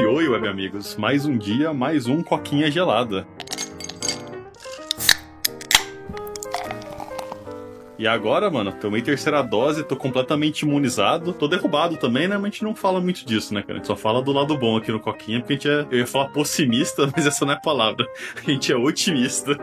Oi, oi, web amigos. Mais um dia, mais um coquinha gelada. E agora, mano, tomei terceira dose, tô completamente imunizado. Tô derrubado também, né? Mas a gente não fala muito disso, né, cara? A gente só fala do lado bom aqui no Coquinha, porque a gente é. Eu ia falar pessimista, mas essa não é a palavra. A gente é otimista.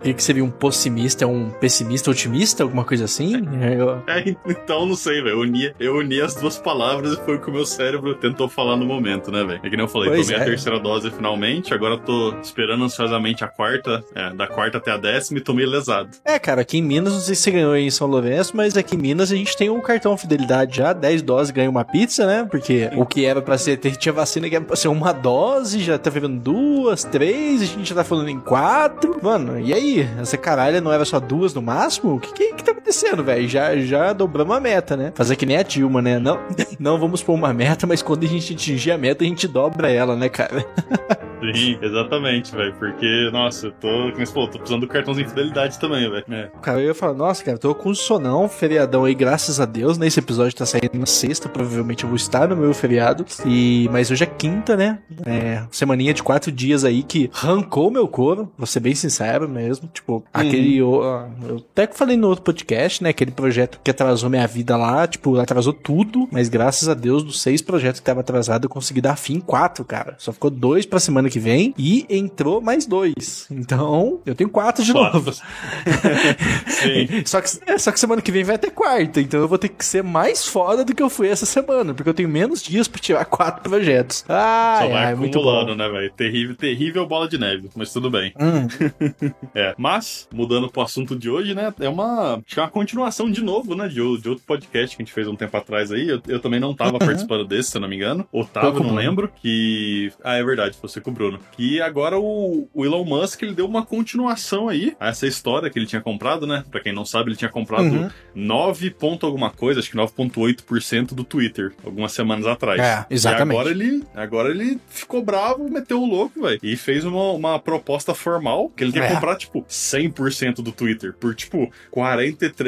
O que, seria um pessimista? É um pessimista otimista? Alguma coisa assim? É, eu- É, então não sei, velho. Eu uni, eu uni as duas palavras e foi o que o meu cérebro tentou falar no momento, né, velho? É que nem eu falei, Pois tomei é. a terceira dose finalmente, agora tô esperando ansiosamente a quarta, é, da quarta até a décima e tomei lesado. É, cara, aqui em Minas, não sei se você ganhou em São Lourenço, mas aqui em Minas a gente tem um cartão fidelidade já, 10 doses ganha uma pizza, né? Porque o que era pra ser, tinha vacina que era pra ser uma dose, já tá virando duas, três, a gente já tá falando em quatro. Mano, e aí? Essa caralho não era só duas no máximo? O que, que, que tá acontecendo, velho? Já, já dobramos a meta, né? Fazer que nem a Dilma, né? Não, não vamos pôr uma meta, mas quando a gente atingir a meta, a gente dobra ela, né, cara? Sim, exatamente, velho. Porque, nossa, eu tô, como você falou, tô precisando do cartãozinho de fidelidade também, velho. É. Cara, eu ia falar, nossa, cara, tô com sonão, feriadão aí, graças a Deus, né? Esse episódio tá saindo na sexta, provavelmente eu vou estar no meu feriado. E, mas hoje é quinta, né? É, semaninha de quatro dias aí que arrancou meu couro, vou ser bem sincero mesmo. Tipo, aquele. o- ah, eu até que falei no outro podcast, né? Aquele projeto que atrasou minha vida lá, tipo, atrasou tudo, mas graças a Deus, dos seis projetos que tava atrasado, eu consegui dar fim em quatro, cara. Só ficou dois pra semana que vem e entrou mais dois. Então, eu tenho quatro de Claro. novo. Sim. Só que, é, só que semana que vem vai ter quarta, então eu vou ter que ser mais foda do que eu fui essa semana, porque eu tenho menos dias pra tirar quatro projetos. Ah, Só vai é, muito acumulando, né, velho? Terrível, terrível bola de neve, mas tudo bem. Hum, É, mas, mudando pro assunto de hoje, né, é uma, acho que é uma continuação de novo, né, de, de outro podcast que a gente fez um tempo atrás aí. Eu, eu também não tava participando desse, se eu não me engano. Ou tava, não lembro. Que. Ah, é verdade, você com o Bruno. Que agora o, o Elon Musk ele deu uma continuação aí a essa história que ele tinha comprado, né? Pra quem não sabe, ele tinha comprado Uhum. 9 ponto alguma coisa, acho que 9,8% do Twitter, algumas semanas atrás. É, exatamente. E agora ele, agora ele ficou bravo, meteu o louco, velho. E fez uma, uma proposta formal que ele quer É. comprar, tipo, 100% do Twitter por, tipo, 43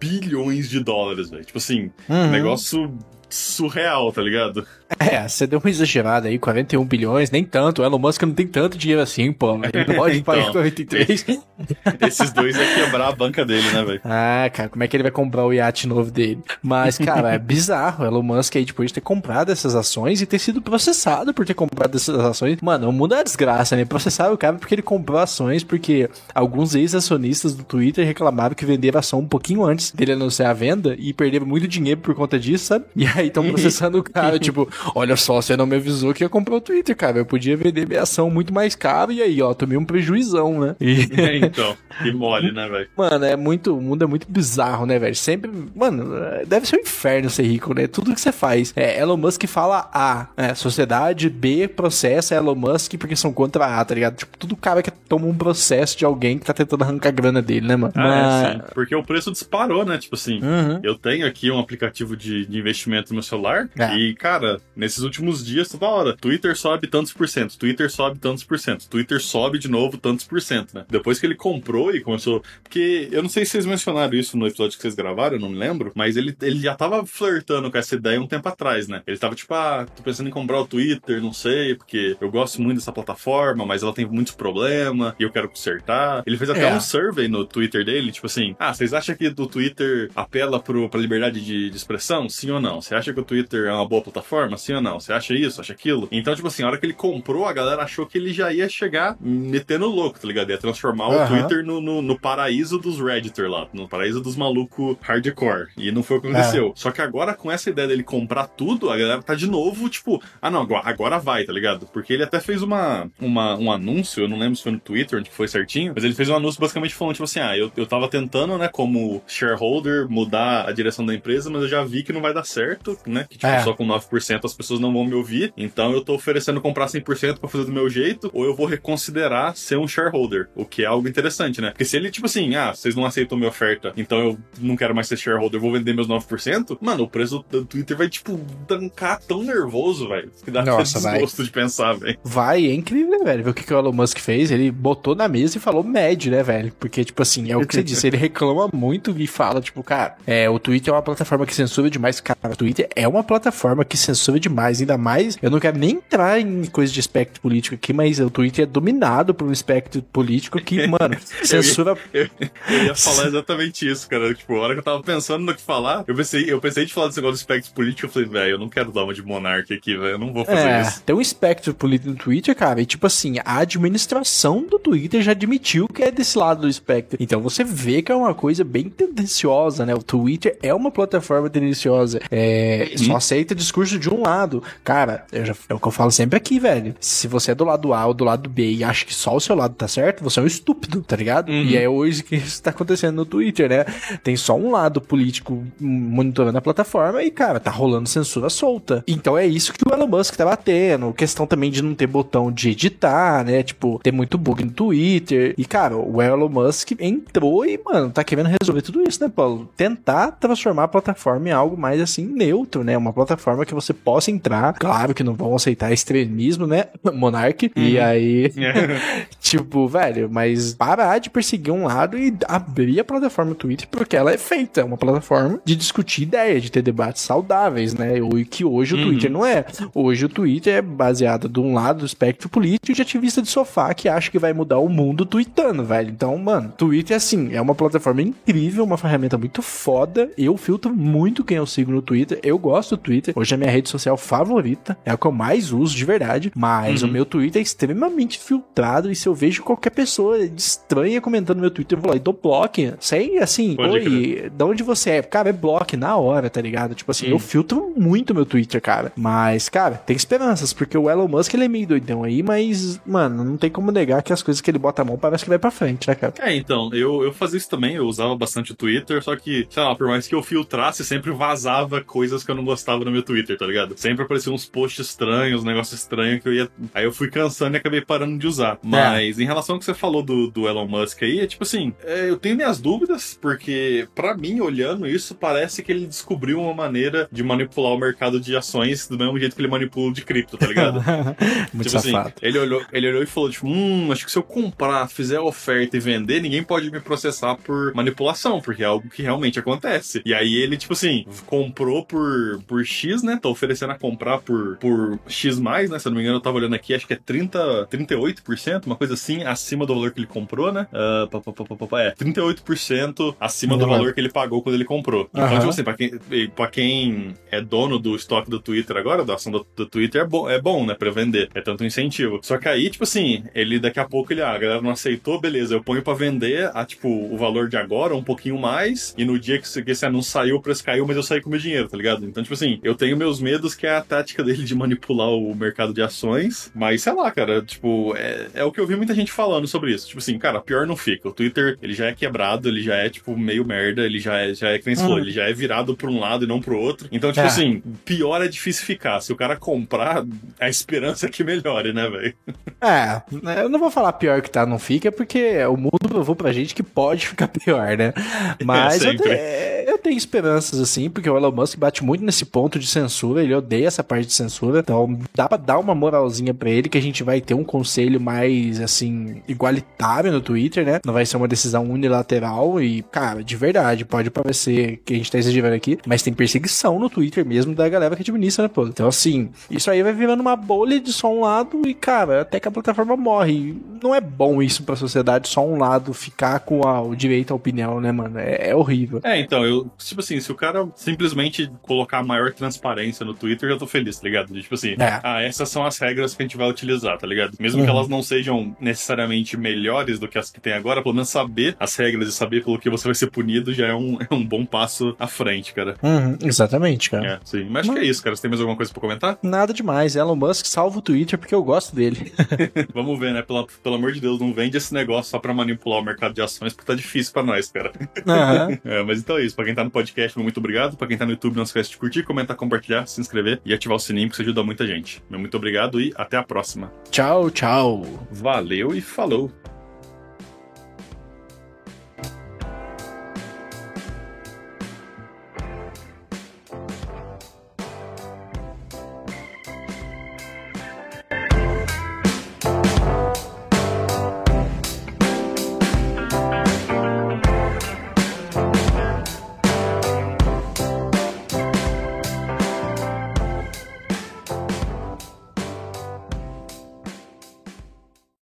bilhões de dólares, velho. Tipo assim, Uhum. negócio surreal, tá ligado? É, você deu uma exagerada aí, 41 bilhões, nem tanto. O Elon Musk não tem tanto dinheiro assim, pô. Ele pode pagar Então. 43. Esses dois ia quebrar a banca dele, né, velho? Ah, cara, como é que ele vai comprar o iate novo dele? Mas, cara, é bizarro. O Elon Musk aí, depois de ter comprado essas ações e ter sido processado por ter comprado essas ações. Mano, o mundo é desgraça, né? Processaram o cara porque ele comprou ações, porque alguns ex-acionistas do Twitter reclamaram que venderam ação um pouquinho antes dele anunciar a venda e perderam muito dinheiro por conta disso, sabe? E aí estão processando o cara, tipo, olha só, você não me avisou que ia comprar o Twitter, cara. Eu podia vender minha ação muito mais caro e aí, ó, tomei um prejuizão, né? E... então, que mole, né, velho? Mano, é muito. O mundo é muito bizarro, né, velho? Sempre. Mano, deve ser um inferno ser rico, né? Tudo que você faz. É, Elon Musk fala A, né? Sociedade B processa Elon Musk porque são contra A, tá ligado? Tipo, tudo cara que toma um processo de alguém que tá tentando arrancar a grana dele, né, mano? Ah, é, sim. Porque o preço disparou, né? Tipo assim, Uhum. eu tenho aqui um aplicativo de, de investimento no meu celular É. e, cara, nesses últimos dias, toda hora, Twitter sobe tantos por cento, Twitter sobe tantos por cento, Twitter sobe de novo tantos por cento, né? Depois que ele comprou e começou... Porque eu não sei se vocês mencionaram isso no episódio que vocês gravaram, eu não me lembro, mas ele, ele já tava flertando com essa ideia um tempo atrás, né? Ele tava tipo, ah, tô pensando em comprar o Twitter, não sei, porque eu gosto muito dessa plataforma, mas ela tem muitos problemas e eu quero consertar. Ele fez até É. um survey no Twitter dele, tipo assim, ah, vocês acham que o Twitter apela pro, pra liberdade de, de expressão? Sim ou não? Você acha que o Twitter é uma boa plataforma? Sim ou não? Você acha isso? Acha aquilo? Então, tipo assim, a hora que ele comprou, a galera achou que ele já ia chegar metendo louco, tá ligado? Ia transformar o Aham. Twitter no, no, no paraíso dos Redditor lá, no paraíso dos malucos hardcore. E não foi o que É. aconteceu. Só que agora, com essa ideia dele comprar tudo, a galera tá de novo, tipo, ah não, agora, agora vai, tá ligado? Porque ele até fez uma, uma, um anúncio, eu não lembro se foi no Twitter, onde foi certinho, mas ele fez um anúncio basicamente falando, tipo assim, ah, eu, eu tava tentando, né, como shareholder, mudar a direção da empresa, mas eu já vi que não vai dar certo, né? Que tipo, É. só com 9% as pessoas não vão me ouvir. Então eu tô oferecendo comprar 100% pra fazer do meu jeito, ou eu vou reconsiderar ser um shareholder, o que é algo interessante, né? Porque se ele, tipo assim, ah, vocês não aceitam minha oferta, então eu não quero mais ser shareholder, vou vender meus 9%, mano, o preço do Twitter vai, tipo, tancar tão nervoso, velho, que dá Nossa, até vai. desgosto de pensar, velho. Vai, é incrível, né, velho? Ver o que, que o Elon Musk fez. Ele botou na mesa e falou médio, né, velho? Porque, tipo assim, é o que você disse. Ele reclama muito e fala, tipo, cara, é, o Twitter é uma plataforma que censura demais. Cara, o Twitter É uma plataforma que censura demais, ainda mais. Eu não quero nem entrar em coisa de espectro político aqui, mas o Twitter é dominado por um espectro político que, mano, censura. eu, ia, eu, eu, ia falar exatamente isso, cara. Tipo, a hora que eu tava pensando no que falar, eu pensei, eu pensei de falar desse negócio do espectro político, eu falei, velho, eu não quero dar uma de monarca aqui, velho. Eu não vou fazer é, isso. Tem um espectro político no Twitter, cara, e tipo assim, a administração do Twitter já admitiu que é desse lado do espectro. Então você vê que é uma coisa bem tendenciosa, né? O Twitter é uma plataforma tendenciosa. É, uhum. Só aceita discurso de um lado. Cara, já, é o que eu falo sempre aqui, velho. Se você é do lado A ou do lado B e acha que só o seu lado tá certo, você é um estúpido, tá ligado? Uhum. E é hoje que isso tá acontecendo no Twitter, né? Tem só um lado político monitorando a plataforma e, cara, tá rolando censura solta. Então é isso que o Elon Musk tá batendo. Questão também de não ter botão de editar, né? Tipo, ter muito bug no Twitter. E, cara, o Elon Musk entrou e, mano, tá querendo resolver tudo isso, né, Paulo? Tentar transformar a plataforma em algo mais assim neutro, né? Uma plataforma que você possa entrar. Claro que não vão aceitar extremismo, né? Monark. Uhum. E aí, tipo, velho, mas parar de perseguir um lado e abrir a plataforma Twitter porque ela é feita. É uma plataforma de discutir ideias, de ter debates saudáveis, né? O que hoje o uhum. Twitter não é. Hoje o Twitter é baseado de um lado do espectro político de ativista de sofá que acha que vai mudar o mundo tweetando, velho. Então, mano, Twitter, assim, é uma plataforma incrível, uma ferramenta muito foda. Eu filtro muito quem eu sigo no Twitter. Eu gosto do Twitter. Hoje é a minha rede social favorita. É a que eu mais uso de verdade. Mas uhum. o meu Twitter é extremamente filtrado. E se eu vejo qualquer pessoa estranha comentando no meu Twitter, eu vou lá e dou bloco. Sem, assim, Pode oi, crer. de onde você é? Cara, é bloco na hora, tá ligado? Tipo assim, eu filtro muito meu Twitter, cara. Mas, cara, tem esperanças, porque o Elon Musk ele é meio doidão aí, mas, mano, não tem como negar que as coisas que ele bota a mão parece que vai pra frente, né, cara? É, então, eu, eu fazia isso também, eu usava bastante o Twitter, só que, sei lá, por mais que eu filtrasse, sempre vazava coisas que eu não gostava no meu Twitter, tá ligado? Sempre apareciam uns posts estranhos, um negócio estranho que eu ia. Aí eu fui cansando e acabei parando de usar. É. Mas, é. em relação ao que você falou do, do Elon Musk aí, é tipo assim, é, eu tenho minhas dúvidas, porque, para mim, olhando isso, parece que ele descobriu uma maneira de manipular o mercado de ações do mesmo jeito que ele manipula de cripto, tá ligado? Muito tipo assim, safado. Assim, ele olhou, ele olhou e falou, tipo, hum, acho que se eu comprar, fizer oferta e vender, ninguém pode me processar por manipulação, porque é algo que realmente acontece. E aí ele, tipo assim, comprou por, por X, né? Tá oferecendo a comprar por, por X mais, né? Se eu não me engano, eu tava olhando aqui, acho que é 30, 38%, uma coisa assim, acima do valor que ele comprou, né? Uh, pá, pá, pá, é, 38% acima do valor que ele pagou quando ele comprou. Então, tipo assim, pra quem, pra quem é dono do estoque do Twitter agora, da ação do, do Twitter, é, bo é bom, né? Pra vender. É tanto incentivo. Só que aí, tipo assim, ele daqui a pouco ele, ah, a galera não aceitou, beleza, eu ponho pra vender a, tipo, o valor de agora, um pouquinho mais, e no dia que esse, que esse anúncio saiu, o preço caiu, mas eu saí com meu dinheiro, tá ligado? Então, tipo assim, eu tenho meus medos que é a tática dele de manipular o mercado de ações, mas sei lá, cara, tipo, é, é o que eu vi muita gente falando sobre isso. Tipo assim, cara, pior não fica. O Twitter, ele já é quebrado, ele já é, tipo, meio merda, ele já é, já é, que uhum. ele já é virado pra um lado e não pro outro. Então, tipo é. assim, pior é difícil ficar. Se o cara comprar, a esperança é que melhore, né, velho? É, eu não vou falar pior que tá, não fica, porque o mundo provou pra gente que pode ficar pior, né? Mas é, eu, te, tenho esperanças, assim, porque o Elon Musk bate muito nesse ponto de censura, ele odeia essa parte de censura, então dá pra dar uma moralzinha pra ele que a gente vai ter um conselho mais, assim, igualitário no Twitter, né? Não vai ser uma decisão unilateral e, cara, de verdade, pode parecer que a gente tá exagerando aqui, mas tem perseguição no Twitter mesmo da galera que administra, né, pô? Então, assim, isso aí vai virando uma bolha de só um lado e, cara, até que a plataforma morre. Não é bom isso pra sociedade, só um lado ficar com a, o direito à opinião, né, mano? É, é, horrível. É, então, eu, tipo assim, se o cara simplesmente colocar maior transparência no Twitter, eu já tô feliz, tá ligado? Tipo assim, é. ah, essas são as regras que a gente vai utilizar, tá ligado? Mesmo uhum. que elas não sejam necessariamente melhores do que as que tem agora, pelo menos saber as regras e saber pelo que você vai ser punido já é um, é um bom passo à frente, cara. Uhum, exatamente, cara. É, sim. Mas acho que é isso, cara. Você tem mais alguma coisa pra comentar? Nada demais. Elon Musk salva o Twitter porque eu gosto dele. Vamos ver, né? Pelo, pelo amor de Deus, não vende esse negócio só pra manipular o mercado de ações, porque tá difícil pra nós, cara. Uhum. é, mas então é isso. Pra quem tá no podcast, muito obrigado. Pra quem tá no YouTube, não esquece de curtir, comentar, compartilhar, se inscrever e ativar o sininho, que isso ajuda muita gente. Meu muito obrigado e até a próxima. Tchau, tchau. Valeu e falou.